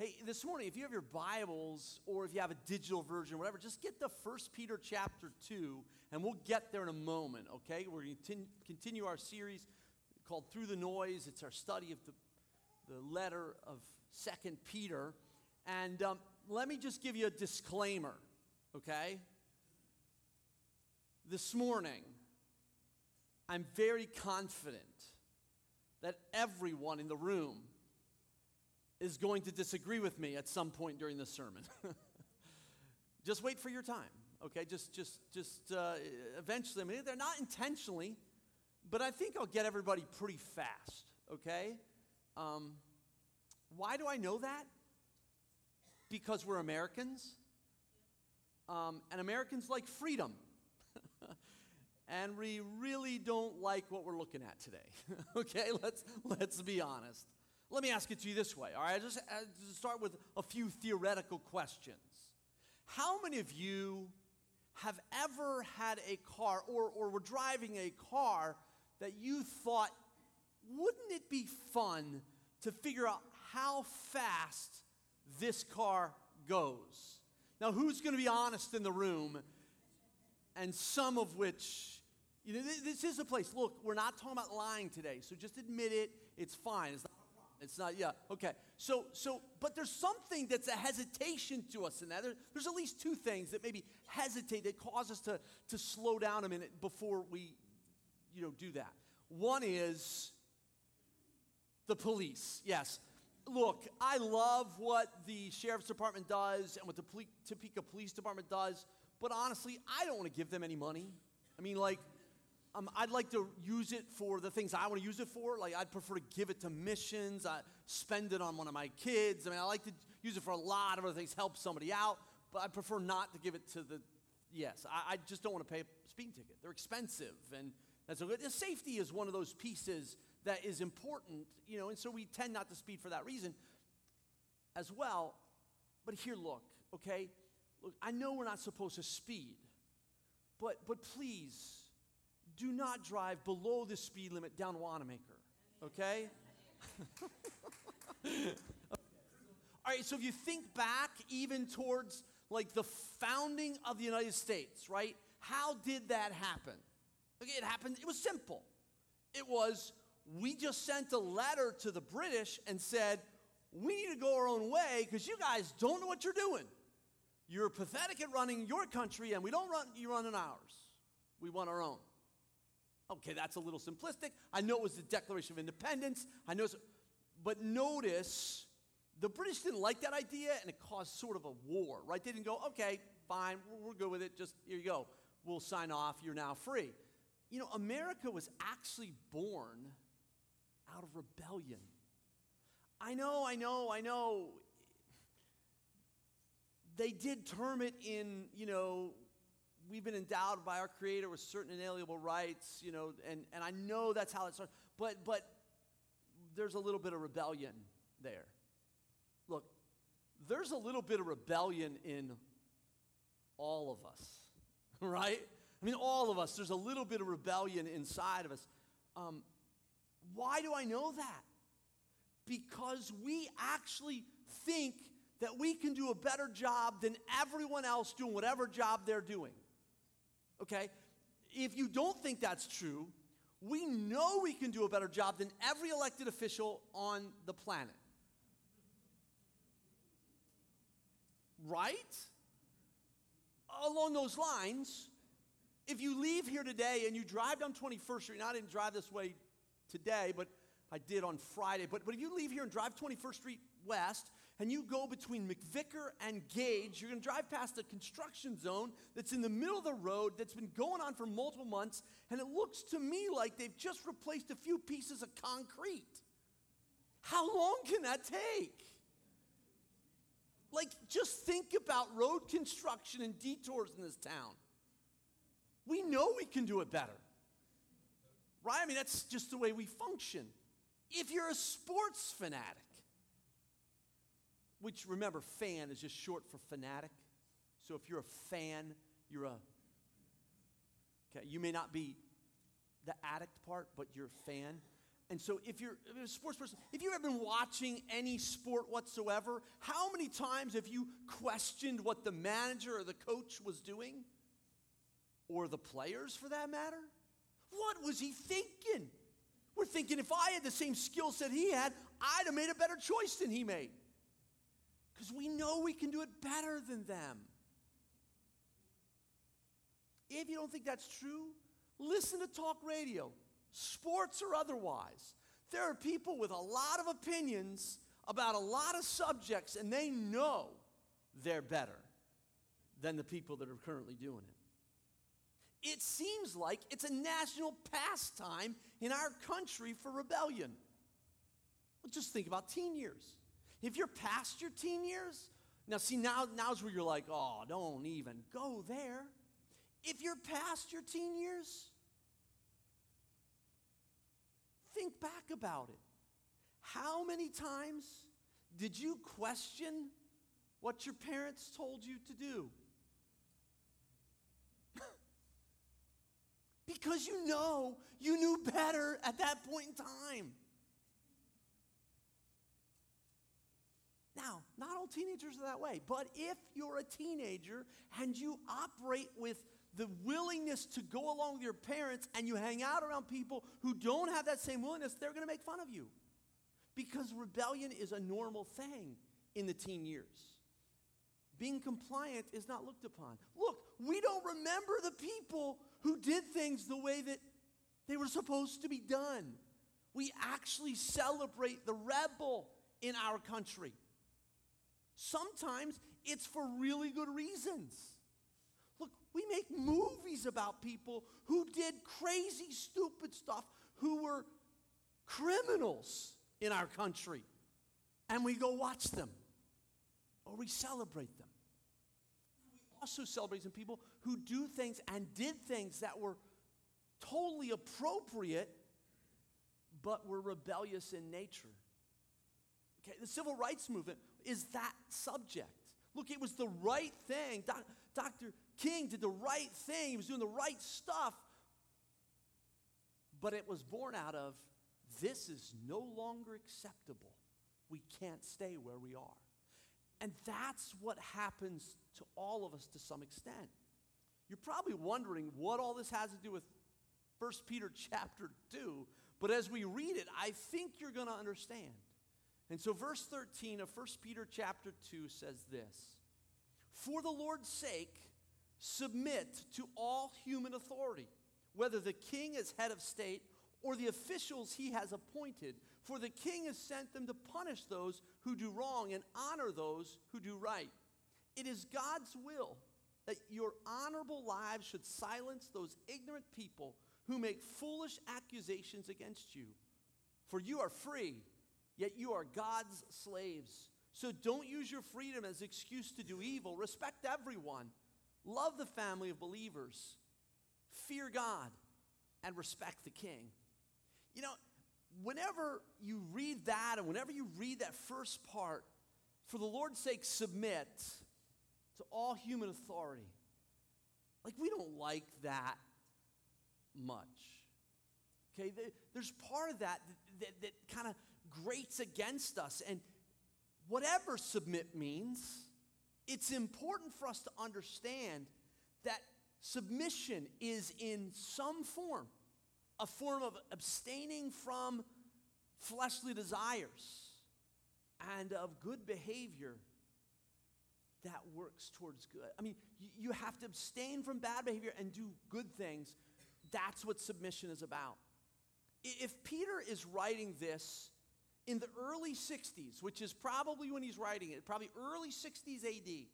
Hey, this morning, if you have your Bibles or if you have a digital version, whatever, just get the First Peter chapter 2, and we'll get there in a moment, okay? We're going to continue our series called Through the Noise. It's our study of the, the letter of Second Peter. And um, let me just give you a disclaimer, okay? This morning, I'm very confident that everyone in the room is going to disagree with me at some point during the sermon. just wait for your time, okay? Just, just, just uh, eventually. I mean, they're not intentionally, but I think I'll get everybody pretty fast, okay? Um, why do I know that? Because we're Americans, um, and Americans like freedom. and we really don't like what we're looking at today. okay, let's, let's be honest. Let me ask it to you this way, all right? Just, just start with a few theoretical questions. How many of you have ever had a car or, or were driving a car that you thought, wouldn't it be fun to figure out how fast this car goes? Now, who's going to be honest in the room? And some of which, you know, this is a place. Look, we're not talking about lying today, so just admit it. It's fine. It's not it's not, yeah, okay. So, so, but there's something that's a hesitation to us in that. There, there's at least two things that maybe hesitate, that cause us to, to slow down a minute before we, you know, do that. One is the police, yes. Look, I love what the sheriff's department does and what the Topeka Police Department does, but honestly, I don't want to give them any money. I mean, like, um, I'd like to use it for the things I want to use it for. Like, I'd prefer to give it to missions, I spend it on one of my kids. I mean, I like to use it for a lot of other things, help somebody out, but I prefer not to give it to the, yes, I, I just don't want to pay a speeding ticket. They're expensive. And that's so the safety is one of those pieces that is important, you know, and so we tend not to speed for that reason as well. But here, look, okay? Look, I know we're not supposed to speed, but, but please, do not drive below the speed limit down Wanamaker, okay? All right, so if you think back even towards like the founding of the United States, right? How did that happen? Okay, it happened, it was simple. It was we just sent a letter to the British and said, we need to go our own way because you guys don't know what you're doing. You're pathetic at running your country, and we don't run you running ours. We want our own. Okay, that's a little simplistic. I know it was the Declaration of Independence. I know, but notice the British didn't like that idea, and it caused sort of a war, right? They didn't go, okay, fine, we're good with it. Just here you go. We'll sign off. You're now free. You know, America was actually born out of rebellion. I know, I know, I know. They did term it in, you know, we've been endowed by our Creator with certain inalienable rights, you know, and, and I know that's how it starts. But, but there's a little bit of rebellion there. Look, there's a little bit of rebellion in all of us, right? I mean, all of us, there's a little bit of rebellion inside of us. Um, why do I know that? Because we actually think that we can do a better job than everyone else doing whatever job they're doing okay? If you don't think that's true, we know we can do a better job than every elected official on the planet. Right? Along those lines, if you leave here today and you drive down 21st Street, and I didn't drive this way today, but I did on Friday, but, but if you leave here and drive 21st Street West and you go between McVicar and Gage, you're going to drive past a construction zone that's in the middle of the road that's been going on for multiple months, and it looks to me like they've just replaced a few pieces of concrete. How long can that take? Like, just think about road construction and detours in this town. We know we can do it better. Right? I mean, that's just the way we function. If you're a sports fanatic, which remember, fan is just short for fanatic. So if you're a fan, you're a. Okay, you may not be the addict part, but you're a fan. And so, if you're, if you're a sports person, if you've ever been watching any sport whatsoever, how many times have you questioned what the manager or the coach was doing? Or the players for that matter? What was he thinking? We're thinking if I had the same skill set he had, I'd have made a better choice than he made. Because we know we can do it better than them. If you don't think that's true, listen to talk radio sports or otherwise. There are people with a lot of opinions about a lot of subjects, and they know they're better than the people that are currently doing it. It seems like it's a national pastime in our country for rebellion. Just think about teen years. If you're past your teen years, now see, now, now's where you're like, oh, don't even go there. If you're past your teen years, Think back about it. How many times did you question what your parents told you to do? because you know you knew better at that point in time. Now, not all teenagers are that way, but if you're a teenager and you operate with the willingness to go along with your parents and you hang out around people who don't have that same willingness, they're going to make fun of you. Because rebellion is a normal thing in the teen years. Being compliant is not looked upon. Look, we don't remember the people who did things the way that they were supposed to be done. We actually celebrate the rebel in our country. Sometimes it's for really good reasons. Look, we make movies about people who did crazy, stupid stuff, who were criminals in our country. And we go watch them or we celebrate them. We also celebrate some people who do things and did things that were totally appropriate but were rebellious in nature. Okay, the civil rights movement is that subject. Look, it was the right thing. Dr king did the right thing, he was doing the right stuff. But it was born out of this is no longer acceptable. We can't stay where we are. And that's what happens to all of us to some extent. You're probably wondering what all this has to do with 1 Peter chapter 2, but as we read it, I think you're going to understand. And so verse 13 of 1 Peter chapter 2 says this, "For the Lord's sake, submit to all human authority, whether the king is head of state or the officials he has appointed. For the king has sent them to punish those who do wrong and honor those who do right. It is God's will that your honorable lives should silence those ignorant people who make foolish accusations against you. For you are free, yet you are God's slaves. So don't use your freedom as excuse to do evil. Respect everyone love the family of believers, fear God, and respect the king. You know, whenever you read that and whenever you read that first part, for the Lord's sake, submit to all human authority. Like, we don't like that much. Okay, there's part of that that, that, that kind of grates against us. And whatever submit means, it's important for us to understand that submission is in some form a form of abstaining from fleshly desires and of good behavior that works towards good. I mean, you have to abstain from bad behavior and do good things. That's what submission is about. If Peter is writing this in the early 60s, which is probably when he's writing it, probably early 60s AD,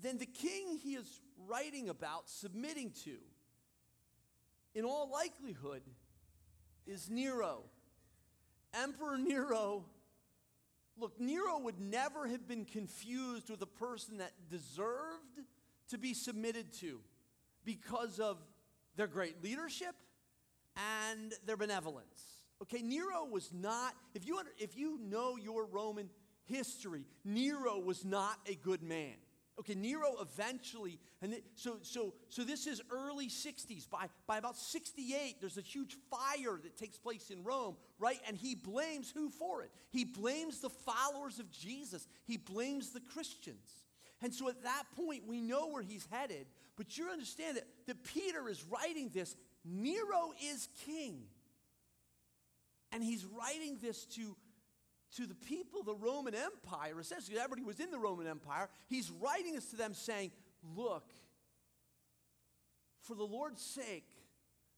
then the king he is writing about, submitting to, in all likelihood, is Nero. Emperor Nero. Look, Nero would never have been confused with a person that deserved to be submitted to because of their great leadership and their benevolence. Okay, Nero was not, if you, if you know your Roman history, Nero was not a good man. Okay, Nero eventually, and so so so this is early 60s. By by about 68, there's a huge fire that takes place in Rome, right? And he blames who for it? He blames the followers of Jesus. He blames the Christians. And so at that point, we know where he's headed. But you understand that, that Peter is writing this. Nero is king. And he's writing this to to the people the Roman Empire, essentially everybody was in the Roman Empire, he's writing this to them saying, Look, for the Lord's sake,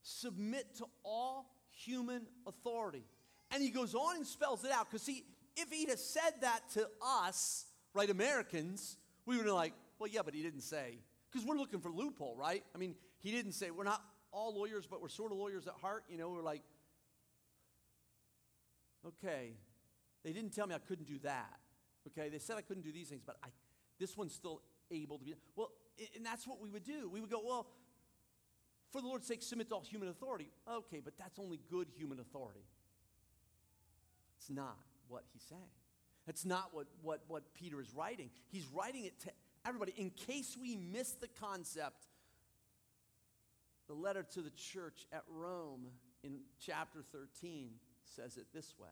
submit to all human authority. And he goes on and spells it out. Because, see, if he'd have said that to us, right, Americans, we would have been like, well, yeah, but he didn't say. Because we're looking for loophole, right? I mean, he didn't say, we're not all lawyers, but we're sort of lawyers at heart. You know, we're like, okay, they didn't tell me I couldn't do that. Okay, they said I couldn't do these things, but I, this one's still able to be. Well, and that's what we would do. We would go, well, for the Lord's sake, submit to all human authority. Okay, but that's only good human authority. It's not what he's saying. That's not what, what, what Peter is writing. He's writing it to everybody. In case we miss the concept, the letter to the church at Rome in chapter 13 says it this way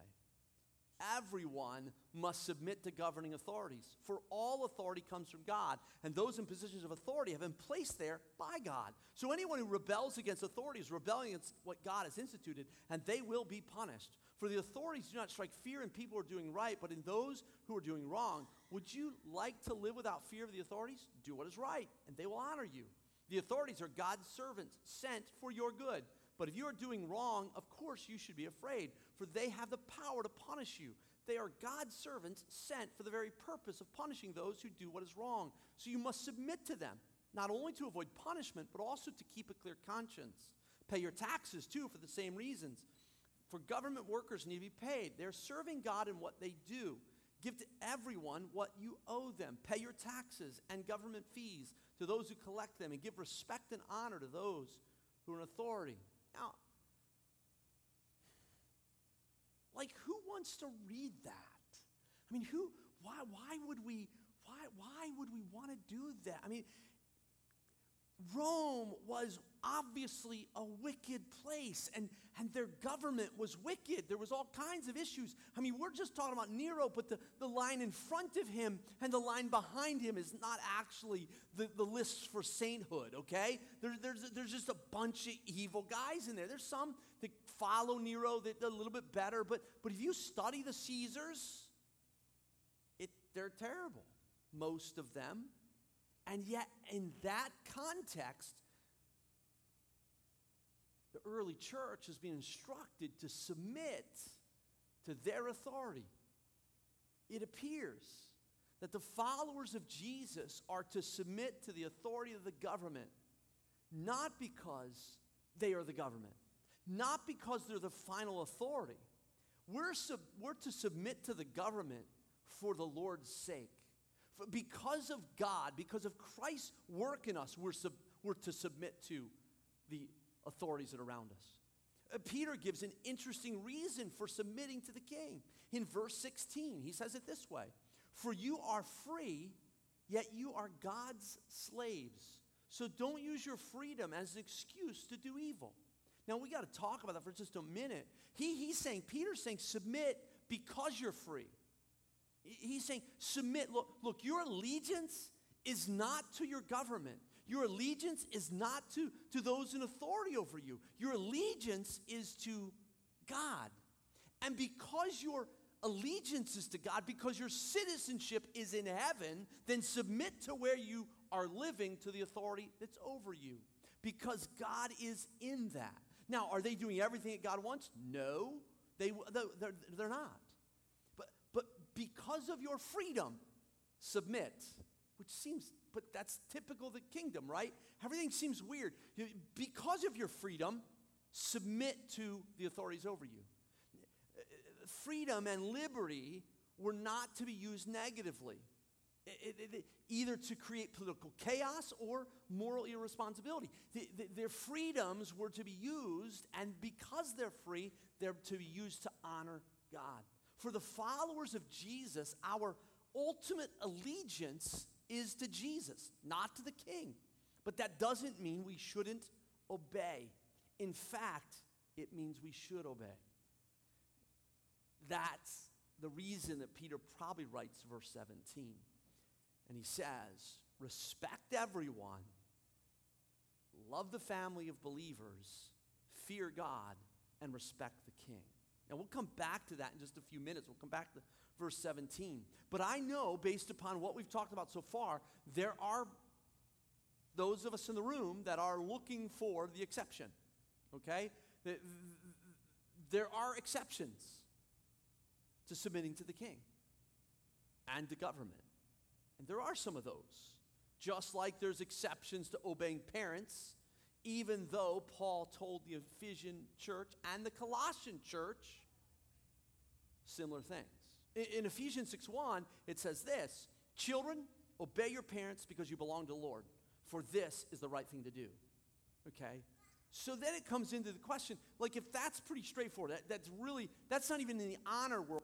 everyone must submit to governing authorities. For all authority comes from God, and those in positions of authority have been placed there by God. So anyone who rebels against authority is rebelling against what God has instituted, and they will be punished. For the authorities do not strike fear in people who are doing right, but in those who are doing wrong. Would you like to live without fear of the authorities? Do what is right, and they will honor you. The authorities are God's servants sent for your good. But if you are doing wrong, of course you should be afraid, for they have the power to punish you. They are God's servants sent for the very purpose of punishing those who do what is wrong. So you must submit to them, not only to avoid punishment, but also to keep a clear conscience. Pay your taxes, too, for the same reasons. For government workers need to be paid. They're serving God in what they do. Give to everyone what you owe them. Pay your taxes and government fees to those who collect them, and give respect and honor to those who are in authority. Now, like who wants to read that? I mean, who why why would we why why would we want to do that? I mean, Rome was obviously a wicked place, and, and their government was wicked. There was all kinds of issues. I mean, we're just talking about Nero, but the, the line in front of him and the line behind him is not actually the, the list for sainthood, okay? There, there's, there's just a bunch of evil guys in there. There's some that follow Nero a little bit better, but, but if you study the Caesars, it, they're terrible, most of them. And yet, in that context, the early church has been instructed to submit to their authority. It appears that the followers of Jesus are to submit to the authority of the government, not because they are the government, not because they're the final authority. We're, sub- we're to submit to the government for the Lord's sake. For because of God, because of Christ's work in us, we're, sub- we're to submit to the authorities that are around us. Uh, Peter gives an interesting reason for submitting to the king. In verse 16, he says it this way For you are free, yet you are God's slaves. So don't use your freedom as an excuse to do evil. Now we got to talk about that for just a minute. He, he's saying, Peter's saying, submit because you're free. He's saying, submit. Look, look, your allegiance is not to your government. Your allegiance is not to, to those in authority over you. Your allegiance is to God. And because your allegiance is to God, because your citizenship is in heaven, then submit to where you are living to the authority that's over you. Because God is in that. Now, are they doing everything that God wants? No, they, they're, they're not. But, but because of your freedom, submit, which seems, but that's typical of the kingdom, right? Everything seems weird. Because of your freedom, submit to the authorities over you. Freedom and liberty were not to be used negatively. It, it, it, either to create political chaos or moral irresponsibility. The, the, their freedoms were to be used, and because they're free, they're to be used to honor God. For the followers of Jesus, our ultimate allegiance is to Jesus, not to the king. But that doesn't mean we shouldn't obey. In fact, it means we should obey. That's the reason that Peter probably writes verse 17. And he says, Respect everyone, love the family of believers, fear God, and respect the king. Now, we'll come back to that in just a few minutes. We'll come back to verse 17. But I know, based upon what we've talked about so far, there are those of us in the room that are looking for the exception. Okay? There are exceptions to submitting to the king and to government. And there are some of those. Just like there's exceptions to obeying parents, even though Paul told the Ephesian church and the Colossian church similar things. In, in Ephesians 6 1, it says this Children, obey your parents because you belong to the Lord, for this is the right thing to do. Okay? So then it comes into the question like, if that's pretty straightforward, that, that's really, that's not even in the honor world,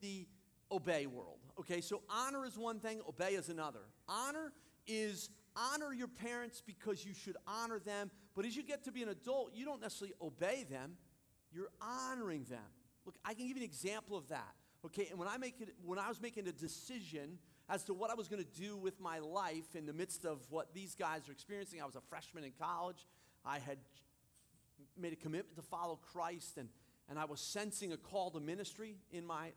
the obey world. Okay? So honor is one thing, obey is another. Honor is honor your parents because you should honor them, but as you get to be an adult, you don't necessarily obey them, you're honoring them. Look, I can give you an example of that. Okay, and when I make it, when I was making a decision as to what I was going to do with my life in the midst of what these guys are experiencing, I was a freshman in college. I had made a commitment to follow Christ, and, and I was sensing a call to ministry in my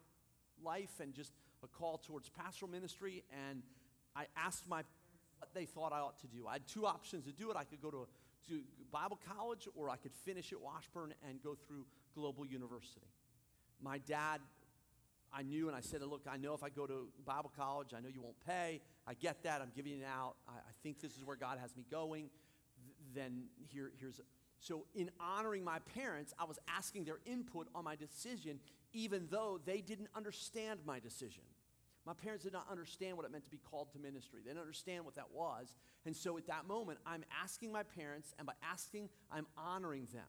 life and just a call towards pastoral ministry. And I asked my what they thought I ought to do. I had two options to do it. I could go to, to Bible college, or I could finish at Washburn and go through Global University. My dad, I knew, and I said, Look, I know if I go to Bible college, I know you won't pay. I get that. I'm giving it out. I, I think this is where God has me going. Th- then here, here's so, in honoring my parents, I was asking their input on my decision, even though they didn't understand my decision. My parents did not understand what it meant to be called to ministry. They didn't understand what that was. And so, at that moment, I'm asking my parents, and by asking, I'm honoring them.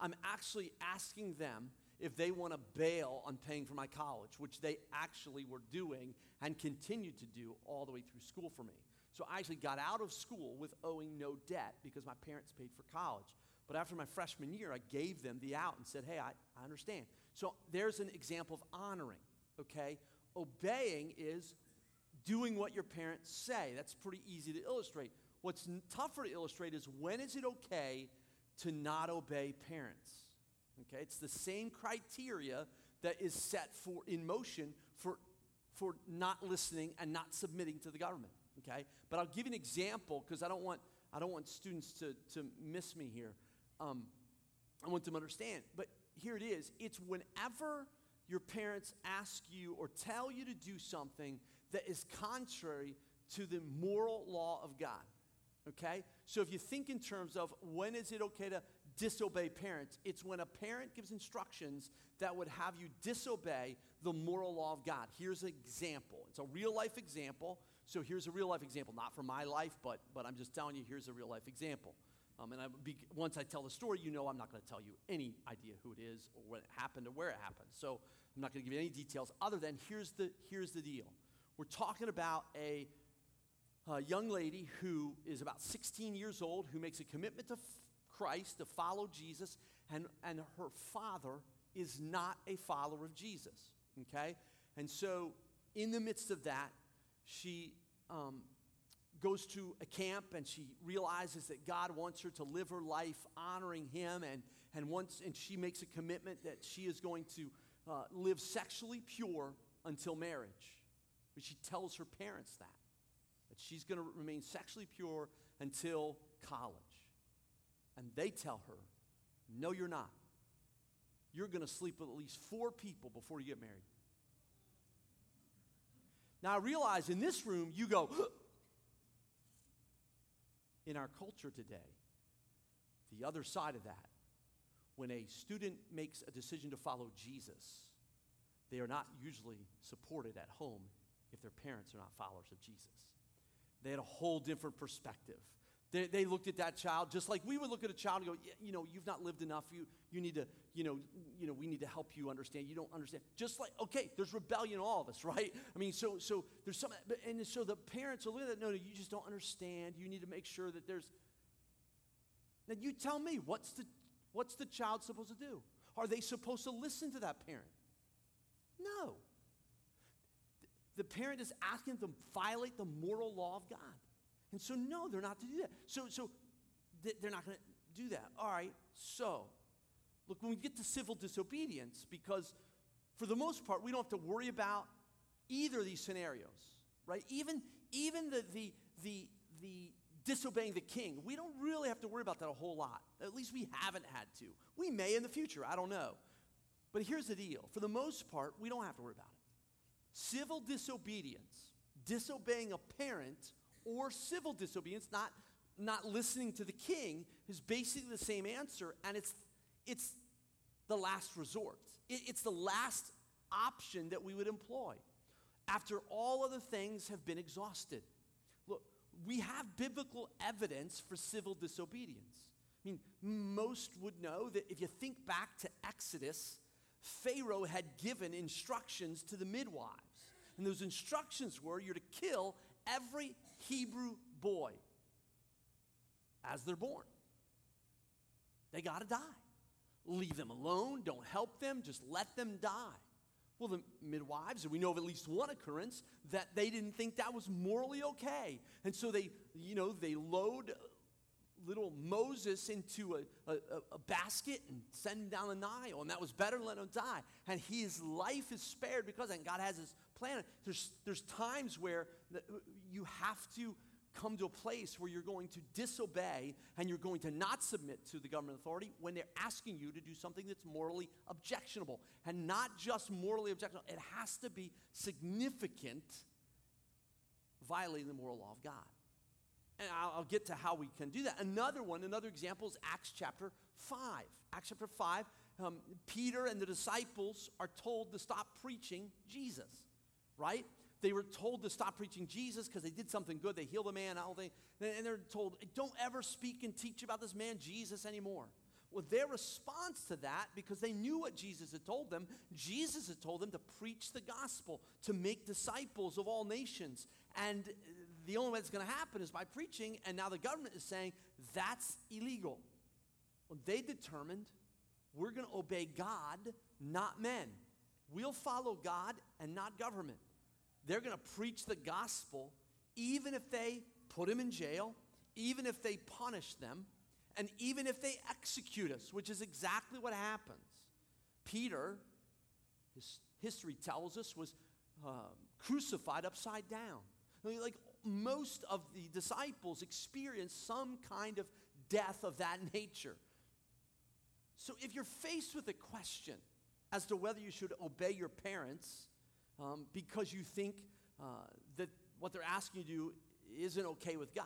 I'm actually asking them if they want to bail on paying for my college, which they actually were doing and continued to do all the way through school for me. So I actually got out of school with owing no debt because my parents paid for college. But after my freshman year, I gave them the out and said, hey, I, I understand. So there's an example of honoring, okay? Obeying is doing what your parents say. That's pretty easy to illustrate. What's tougher to illustrate is when is it okay to not obey parents? Okay, it's the same criteria that is set for in motion for, for not listening and not submitting to the government. Okay, but I'll give you an example because I don't want I don't want students to, to miss me here. Um, I want them to understand. But here it is it's whenever your parents ask you or tell you to do something that is contrary to the moral law of God. Okay? So if you think in terms of when is it okay to disobey parents, it's when a parent gives instructions that would have you disobey the moral law of God. Here's an example. It's a real life example. So here's a real life example, not from my life, but, but I'm just telling you, here's a real life example. Um, and I be, once I tell the story, you know I'm not going to tell you any idea who it is or when it happened or where it happened. So I'm not going to give you any details other than here's the, here's the deal. We're talking about a, a young lady who is about 16 years old who makes a commitment to f- Christ, to follow Jesus, and, and her father is not a follower of Jesus. Okay? And so in the midst of that, she um, goes to a camp and she realizes that God wants her to live her life honoring Him, and, and, once, and she makes a commitment that she is going to uh, live sexually pure until marriage. But she tells her parents that, that she's going to remain sexually pure until college. And they tell her, No, you're not. You're going to sleep with at least four people before you get married. Now, I realize in this room, you go, in our culture today, the other side of that, when a student makes a decision to follow Jesus, they are not usually supported at home if their parents are not followers of Jesus. They had a whole different perspective. They, they looked at that child just like we would look at a child and go, you know, you've not lived enough. You, you need to, you know, you know, we need to help you understand. You don't understand. Just like, okay, there's rebellion all of us, right? I mean, so so there's some, and so the parents will look at that. No, no, you just don't understand. You need to make sure that there's. Now you tell me, what's the what's the child supposed to do? Are they supposed to listen to that parent? No. The parent is asking them to violate the moral law of God. And so, no, they're not to do that. So, so they're not going to do that. All right, so, look, when we get to civil disobedience, because for the most part, we don't have to worry about either of these scenarios, right? Even, even the, the, the, the disobeying the king, we don't really have to worry about that a whole lot. At least we haven't had to. We may in the future, I don't know. But here's the deal for the most part, we don't have to worry about it. Civil disobedience, disobeying a parent, or civil disobedience, not, not listening to the king, is basically the same answer, and it's, it's the last resort. It, it's the last option that we would employ after all other things have been exhausted. Look, we have biblical evidence for civil disobedience. I mean, most would know that if you think back to Exodus, Pharaoh had given instructions to the midwives. And those instructions were you're to kill every Hebrew boy as they're born. They got to die. Leave them alone, don't help them, just let them die. Well, the midwives, and we know of at least one occurrence that they didn't think that was morally okay. And so they, you know, they load little Moses into a, a, a, basket and send him down the Nile, and that was better than let him die. And his life is spared because and God has his plan. There's, there's times where you have to come to a place where you're going to disobey and you're going to not submit to the government authority when they're asking you to do something that's morally objectionable. And not just morally objectionable, it has to be significant, violating the moral law of God. And I'll, I'll get to how we can do that. Another one, another example is Acts chapter 5. Acts chapter 5, um, Peter and the disciples are told to stop preaching Jesus, right? They were told to stop preaching Jesus because they did something good. They healed a man, all they, and they're told, don't ever speak and teach about this man Jesus anymore. Well, their response to that, because they knew what Jesus had told them, Jesus had told them to preach the gospel, to make disciples of all nations. And the only way that's going to happen is by preaching, and now the government is saying that's illegal. Well, they determined we're going to obey God, not men. We'll follow God and not government. They're going to preach the gospel even if they put him in jail, even if they punish them, and even if they execute us, which is exactly what happens. Peter, his history tells us, was uh, crucified upside down. Like most of the disciples experienced some kind of death of that nature. So if you're faced with a question as to whether you should obey your parents um, because you think uh, that what they're asking you to do isn't okay with God,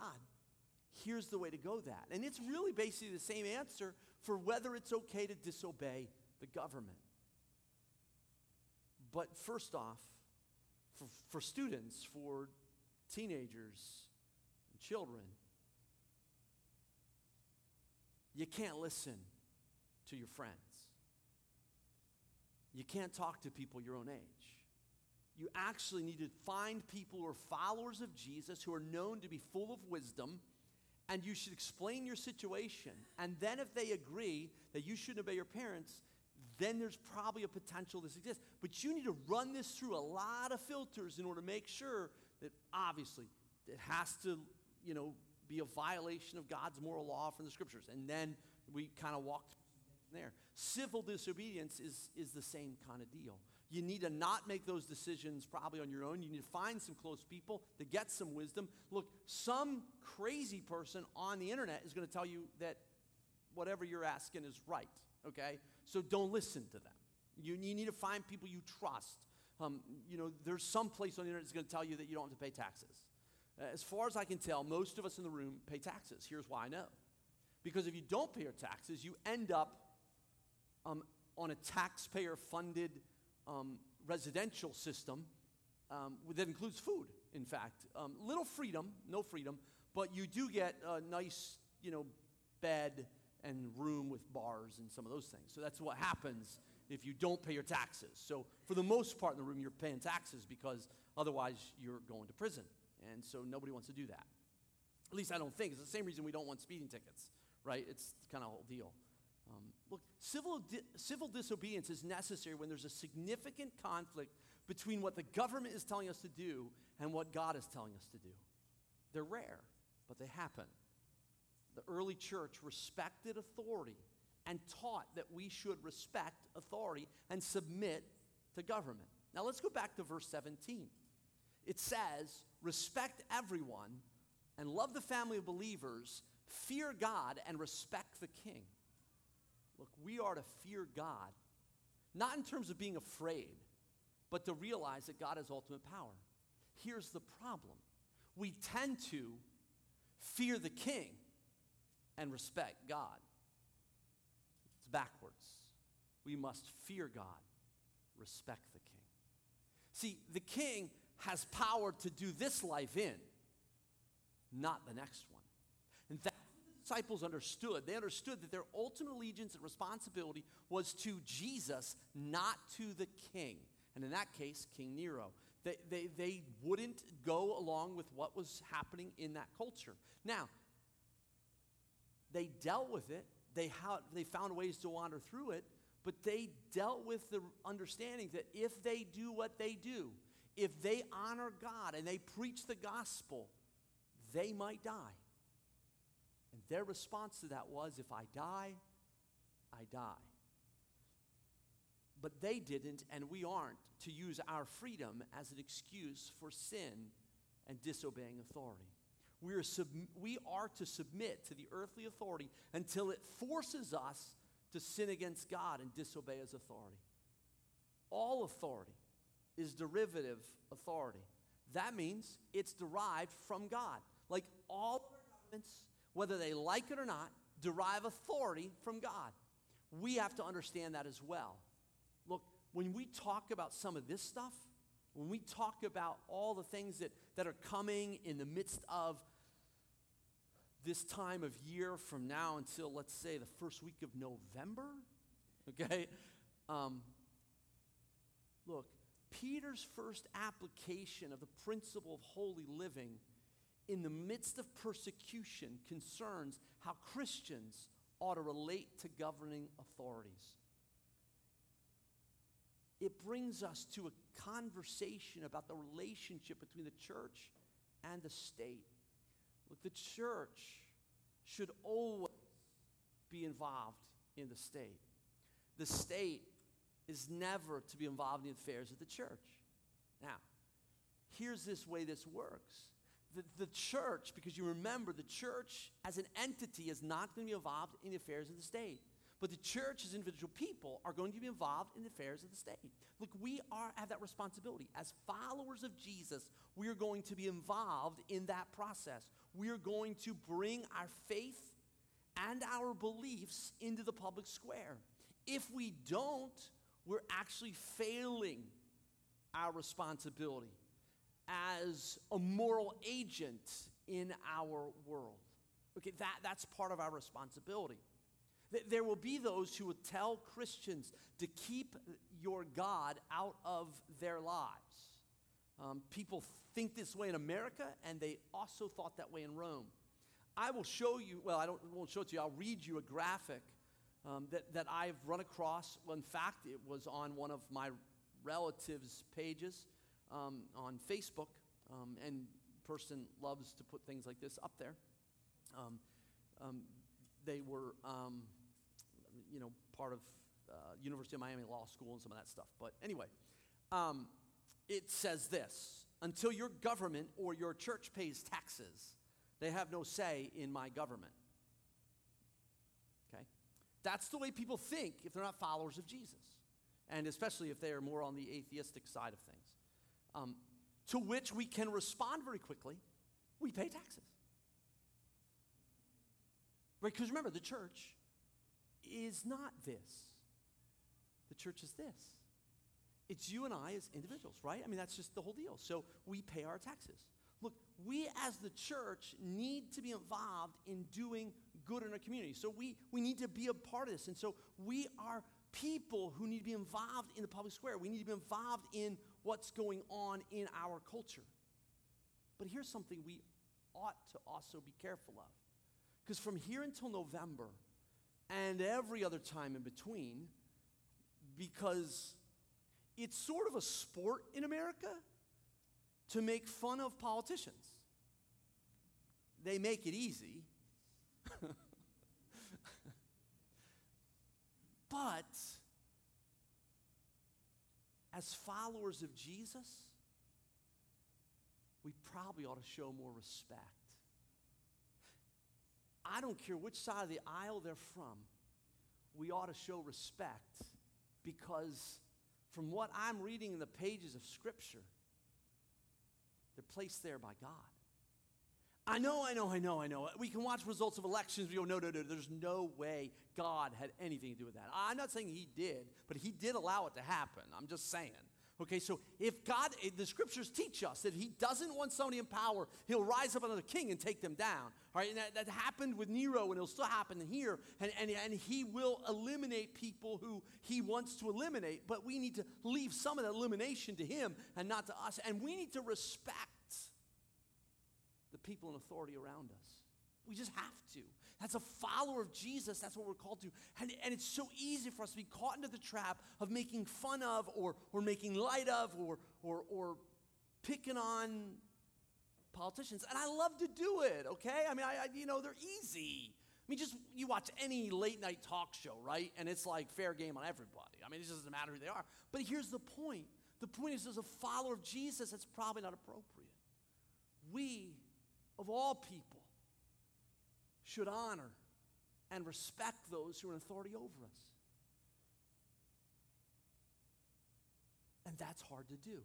here's the way to go that. And it's really basically the same answer for whether it's okay to disobey the government. But first off, for, for students, for teenagers, and children, you can't listen to your friends. You can't talk to people your own age. You actually need to find people who are followers of Jesus, who are known to be full of wisdom, and you should explain your situation. And then, if they agree that you shouldn't obey your parents, then there's probably a potential this exists. But you need to run this through a lot of filters in order to make sure that obviously it has to, you know, be a violation of God's moral law from the scriptures. And then we kind of walked there. Civil disobedience is, is the same kind of deal. You need to not make those decisions probably on your own. You need to find some close people to get some wisdom. Look, some crazy person on the internet is going to tell you that whatever you're asking is right, okay? So don't listen to them. You, you need to find people you trust um, you know, there's some place on the internet that's going to tell you that you don't have to pay taxes. Uh, as far as I can tell, most of us in the room pay taxes. Here's why I know. Because if you don't pay your taxes, you end up um, on a taxpayer funded um, residential system um, that includes food, in fact. Um, little freedom, no freedom, but you do get a nice, you know, bed and room with bars and some of those things. So that's what happens if you don't pay your taxes. So for the most part in the room, you're paying taxes because otherwise you're going to prison. And so nobody wants to do that. At least I don't think. It's the same reason we don't want speeding tickets, right? It's kind of a whole deal. Look, civil, di- civil disobedience is necessary when there's a significant conflict between what the government is telling us to do and what God is telling us to do. They're rare, but they happen. The early church respected authority and taught that we should respect authority and submit to government. Now let's go back to verse 17. It says, respect everyone and love the family of believers, fear God and respect the king. Look, we are to fear God, not in terms of being afraid, but to realize that God has ultimate power. Here's the problem we tend to fear the king and respect God. It's backwards. We must fear God, respect the king. See, the king has power to do this life in, not the next one. And that's what the disciples understood. They understood that their ultimate allegiance and responsibility was to Jesus, not to the king. And in that case, King Nero. They, they, they wouldn't go along with what was happening in that culture. Now, they dealt with it, they, ha- they found ways to wander through it, but they dealt with the understanding that if they do what they do, if they honor God and they preach the gospel, they might die. Their response to that was if I die, I die. But they didn't, and we aren't, to use our freedom as an excuse for sin and disobeying authority. We are, sub- we are to submit to the earthly authority until it forces us to sin against God and disobey his authority. All authority is derivative authority. That means it's derived from God. Like all governments, whether they like it or not, derive authority from God. We have to understand that as well. Look, when we talk about some of this stuff, when we talk about all the things that, that are coming in the midst of this time of year from now until, let's say, the first week of November, okay? Um, look, Peter's first application of the principle of holy living in the midst of persecution concerns how Christians ought to relate to governing authorities. It brings us to a conversation about the relationship between the church and the state. Look, the church should always be involved in the state. The state is never to be involved in the affairs of the church. Now, here's this way this works. The, the church, because you remember, the church as an entity is not going to be involved in the affairs of the state. But the church, as individual people, are going to be involved in the affairs of the state. Look, we are have that responsibility. As followers of Jesus, we are going to be involved in that process. We are going to bring our faith and our beliefs into the public square. If we don't, we're actually failing our responsibility as a moral agent in our world. Okay, that, that's part of our responsibility. There will be those who will tell Christians to keep your God out of their lives. Um, people think this way in America, and they also thought that way in Rome. I will show you, well, I don't, won't show it to you, I'll read you a graphic um, that, that I've run across. Well, in fact, it was on one of my relatives' pages um, on Facebook, um, and person loves to put things like this up there. Um, um, they were, um, you know, part of uh, University of Miami Law School and some of that stuff. But anyway, it says this until your government or your church pays taxes, they have no say in my government. Okay? That's the way people think if they're not followers of Jesus, and especially if they are more on the atheistic side of things. Um, to which we can respond very quickly we pay taxes. Right? Because remember, the church is not this, the church is this. It's you and I as individuals, right? I mean, that's just the whole deal. So we pay our taxes. look, we as the church need to be involved in doing good in our community. So we, we need to be a part of this. And so we are people who need to be involved in the public square. We need to be involved in what's going on in our culture. But here's something we ought to also be careful of. Because from here until November and every other time in between, because it's sort of a sport in America to make fun of politicians. They make it easy. but as followers of Jesus, we probably ought to show more respect. I don't care which side of the aisle they're from, we ought to show respect because from what I'm reading in the pages of Scripture, they're placed there by God. I know, I know, I know, I know. We can watch results of elections. We go, no, no, no, there's no way God had anything to do with that. I'm not saying he did, but he did allow it to happen. I'm just saying. Okay, so if God, the scriptures teach us that he doesn't want somebody in power, he'll rise up another king and take them down. All right, and that, that happened with Nero and it'll still happen here. And, and, and he will eliminate people who he wants to eliminate, but we need to leave some of that elimination to him and not to us. And we need to respect people in authority around us. We just have to. As a follower of Jesus, that's what we're called to. And, and it's so easy for us to be caught into the trap of making fun of or, or making light of or, or, or picking on politicians. And I love to do it, okay? I mean, I, I, you know, they're easy. I mean, just you watch any late night talk show, right? And it's like fair game on everybody. I mean, it doesn't matter who they are. But here's the point the point is, as a follower of Jesus, that's probably not appropriate. We, of all people, should honor and respect those who are in authority over us. And that's hard to do.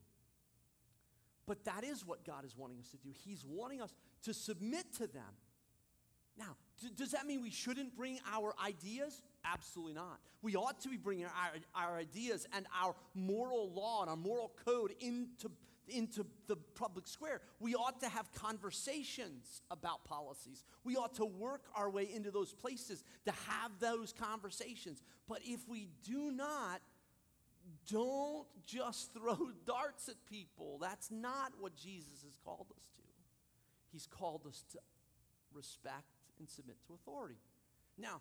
But that is what God is wanting us to do. He's wanting us to submit to them. Now, d- does that mean we shouldn't bring our ideas? Absolutely not. We ought to be bringing our, our ideas and our moral law and our moral code into into the public square. We ought to have conversations about policies. We ought to work our way into those places to have those conversations. But if we do not, don't just throw darts at people. That's not what Jesus has called us to. He's called us to respect and submit to authority. Now,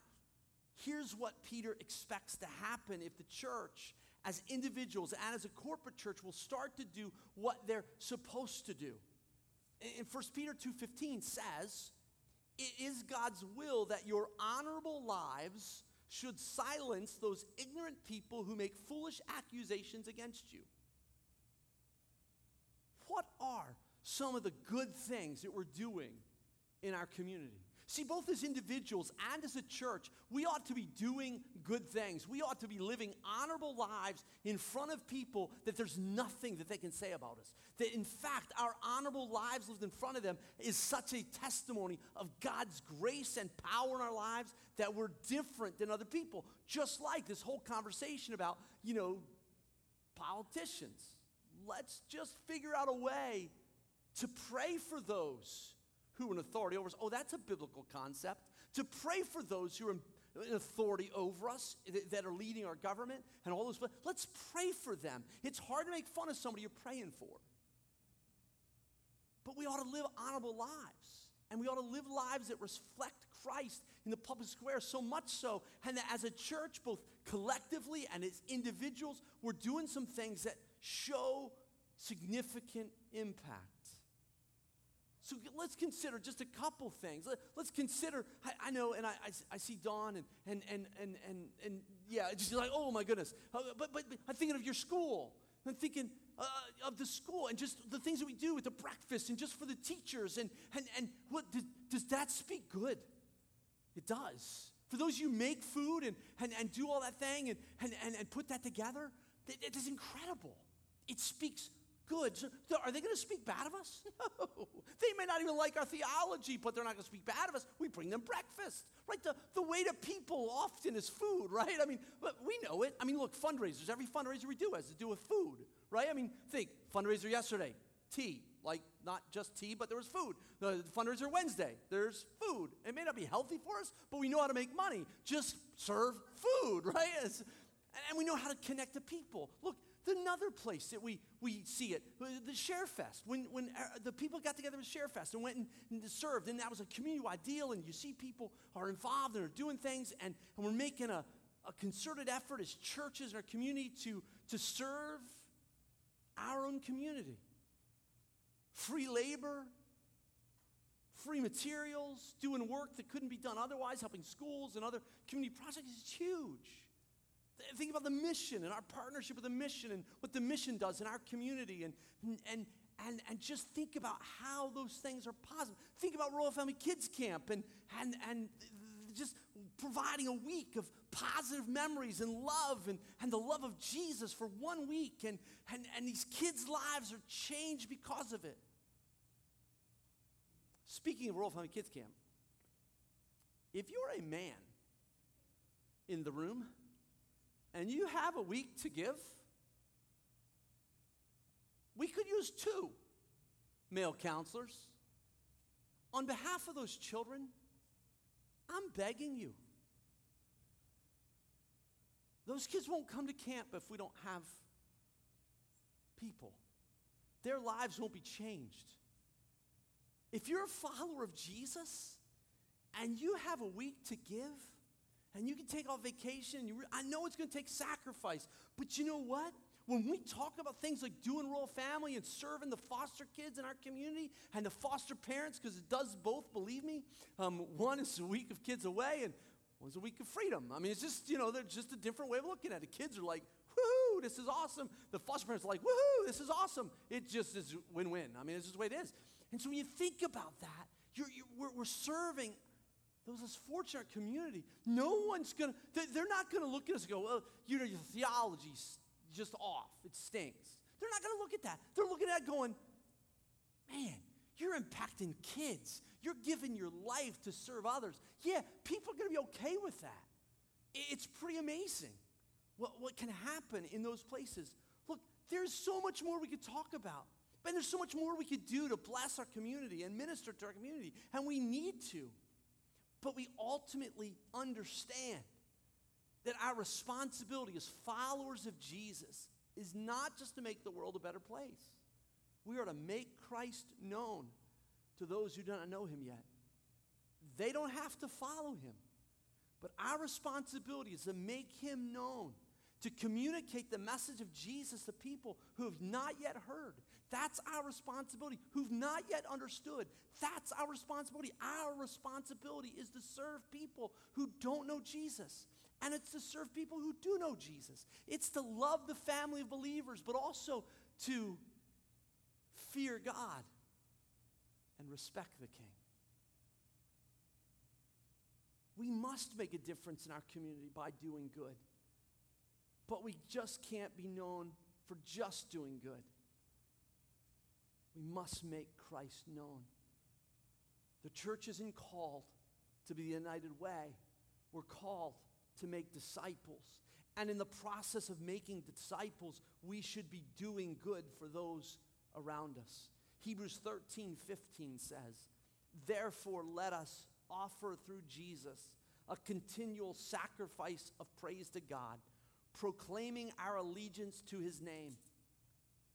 here's what Peter expects to happen if the church as individuals and as a corporate church will start to do what they're supposed to do. In 1 Peter 2:15 says, "It is God's will that your honorable lives should silence those ignorant people who make foolish accusations against you." What are some of the good things that we're doing in our community? See, both as individuals and as a church, we ought to be doing good things. We ought to be living honorable lives in front of people that there's nothing that they can say about us. That in fact, our honorable lives lived in front of them is such a testimony of God's grace and power in our lives that we're different than other people. Just like this whole conversation about, you know, politicians. Let's just figure out a way to pray for those who are in authority over us. Oh, that's a biblical concept. To pray for those who are in authority over us that are leading our government and all those. Let's pray for them. It's hard to make fun of somebody you're praying for. But we ought to live honorable lives. And we ought to live lives that reflect Christ in the public square so much so. And that as a church, both collectively and as individuals, we're doing some things that show significant impact. So let's consider just a couple things. Let, us consider, I, I, know, and I, I, I, see Dawn, and, and, and, and, and, and yeah, just like, oh my goodness. Uh, but, but, but I'm thinking of your school. I'm thinking uh, of the school and just the things that we do with the breakfast and just for the teachers. And, and, and what, does, does that speak good? It does. For those you make food and, and, and do all that thing and, and, and, and put that together, it, it is incredible. It speaks good. So, are they going to speak bad of us? No. They may not even like our theology, but they're not going to speak bad of us. We bring them breakfast, right? The, the way to people often is food, right? I mean, but we know it. I mean, look, fundraisers, every fundraiser we do has to do with food, right? I mean, think fundraiser yesterday, tea, like not just tea, but there was food. The fundraiser Wednesday, there's food. It may not be healthy for us, but we know how to make money. Just serve food, right? It's, and we know how to connect to people. Look, another place that we, we see it, the Share Fest. When, when uh, the people got together with Share Fest and went and, and served, and that was a community ideal, and you see people are involved and are doing things, and, and we're making a, a concerted effort as churches and our community to, to serve our own community. Free labor, free materials, doing work that couldn't be done otherwise, helping schools and other community projects is huge. Think about the mission and our partnership with the mission and what the mission does in our community and, and, and, and just think about how those things are positive. Think about Royal Family Kids Camp and, and, and just providing a week of positive memories and love and, and the love of Jesus for one week. And, and, and these kids' lives are changed because of it. Speaking of Royal Family Kids Camp, if you're a man in the room and you have a week to give, we could use two male counselors. On behalf of those children, I'm begging you. Those kids won't come to camp if we don't have people. Their lives won't be changed. If you're a follower of Jesus and you have a week to give, and you can take off vacation, re- I know it's going to take sacrifice, but you know what? When we talk about things like doing Royal Family and serving the foster kids in our community and the foster parents, because it does both, believe me. Um, one is a week of kids away, and one's a week of freedom. I mean, it's just, you know, they're just a different way of looking at it. Kids are like, woohoo, this is awesome. The foster parents are like, woohoo, this is awesome. It just is win win. I mean, it's just the way it is. And so when you think about that, you're, you're, we're, we're serving those less fortunate community. No one's going to, they're not going to look at us and go, well, you know, your theology's just off. It stinks. They're not going to look at that. They're looking at going, man, you're impacting kids. You're giving your life to serve others. Yeah, people are going to be okay with that. It's pretty amazing what, what can happen in those places. Look, there's so much more we could talk about. But there's so much more we could do to bless our community and minister to our community. And we need to. But we ultimately understand that our responsibility as followers of Jesus is not just to make the world a better place. We are to make Christ known to those who do not know him yet. They don't have to follow him. But our responsibility is to make him known, to communicate the message of Jesus to people who have not yet heard, that's our responsibility. Who've not yet understood. That's our responsibility. Our responsibility is to serve people who don't know Jesus. And it's to serve people who do know Jesus. It's to love the family of believers, but also to fear God and respect the King. We must make a difference in our community by doing good. But we just can't be known for just doing good. We must make Christ known. The church isn't called to be the united way. We're called to make disciples. And in the process of making disciples, we should be doing good for those around us. Hebrews 13, 15 says, Therefore, let us offer through Jesus a continual sacrifice of praise to God, proclaiming our allegiance to his name.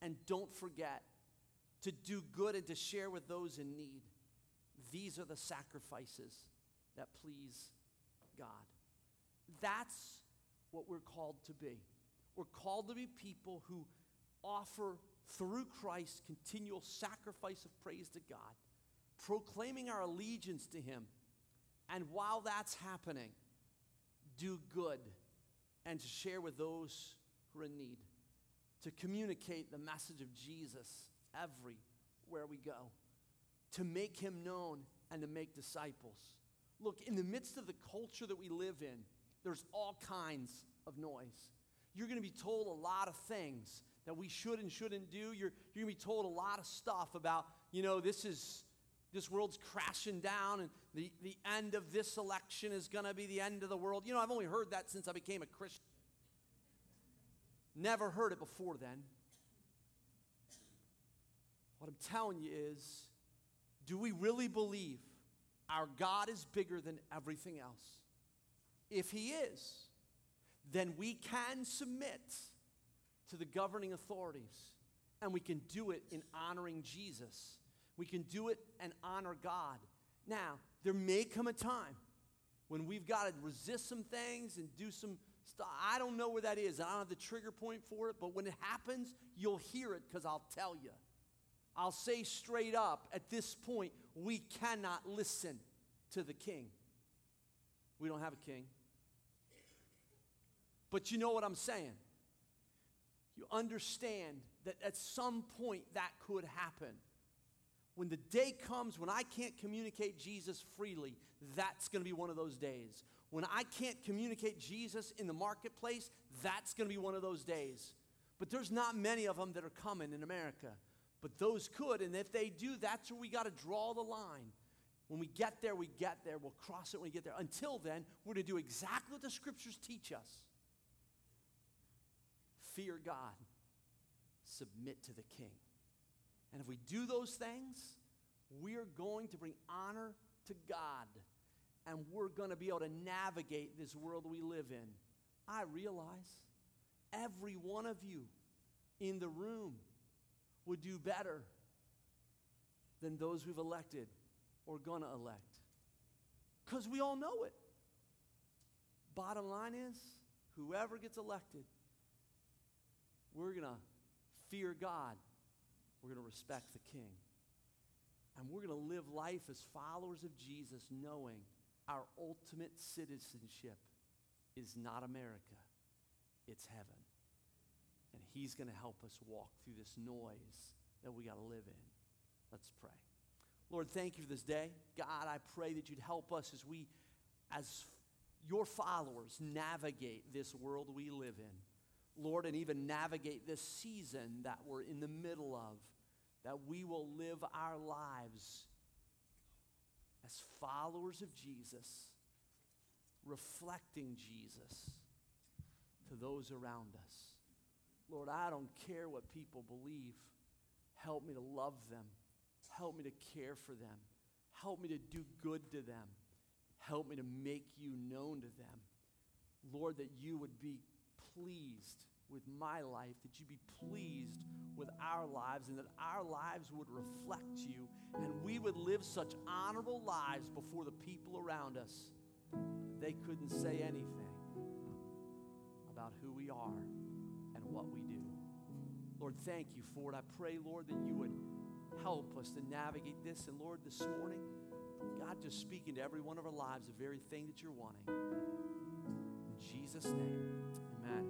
And don't forget to do good and to share with those in need. These are the sacrifices that please God. That's what we're called to be. We're called to be people who offer through Christ continual sacrifice of praise to God, proclaiming our allegiance to Him. And while that's happening, do good and to share with those who are in need, to communicate the message of Jesus everywhere we go, to make him known and to make disciples. Look, in the midst of the culture that we live in, there's all kinds of noise. You're going to be told a lot of things that we should and shouldn't do. You're, you're going to be told a lot of stuff about, you know, this is this world's crashing down and the, the end of this election is going to be the end of the world. You know, I've only heard that since I became a Christian. Never heard it before then. What I'm telling you is do we really believe our God is bigger than everything else? If He is, then we can submit to the governing authorities and we can do it in honoring Jesus. We can do it and honor God. Now, there may come a time when we've got to resist some things and do some stuff. I don't know where that is. I don't have the trigger point for it, but when it happens, you'll hear it because I'll tell you. I'll say straight up at this point, we cannot listen to the king. We don't have a king. But you know what I'm saying? You understand that at some point that could happen. When the day comes when I can't communicate Jesus freely, that's going to be one of those days. When I can't communicate Jesus in the marketplace, that's going to be one of those days. But there's not many of them that are coming in America. But those could, and if they do, that's where we got to draw the line. When we get there, we get there. We'll cross it when we get there. Until then, we're to do exactly what the scriptures teach us fear God, submit to the king. And if we do those things, we're going to bring honor to God and we're going to be able to navigate this world we live in. I realize every one of you in the room would do better than those we've elected or to elect. Because we all know it. Bottom line is, whoever gets elected, we're to fear God. We're to respect the King. And we're to live life as followers of Jesus, knowing our ultimate citizenship is not America, it's heaven. And He's going to help us walk through this noise that we got to live in. Let's pray. Lord, thank you for this day. God, I pray that you'd help us as we, as your followers, navigate this world we live in. Lord, and even navigate this season that we're in the middle of, that we will live our lives as followers of Jesus, reflecting Jesus to those around us. Lord, I don't care what people believe. Help me to love them. Help me to care for them. Help me to do good to them. Help me to make you known to them. Lord, that you would be pleased with my life, that you be pleased with our lives, and that our lives would reflect you, and we would live such honorable lives before the people around us. They couldn't say anything about who we are and what we. Lord, thank you for it. I pray, Lord, that you would help us to navigate this. And Lord, this morning, God, just speaking to every one of our lives the very thing that you're wanting. In Jesus' name, amen.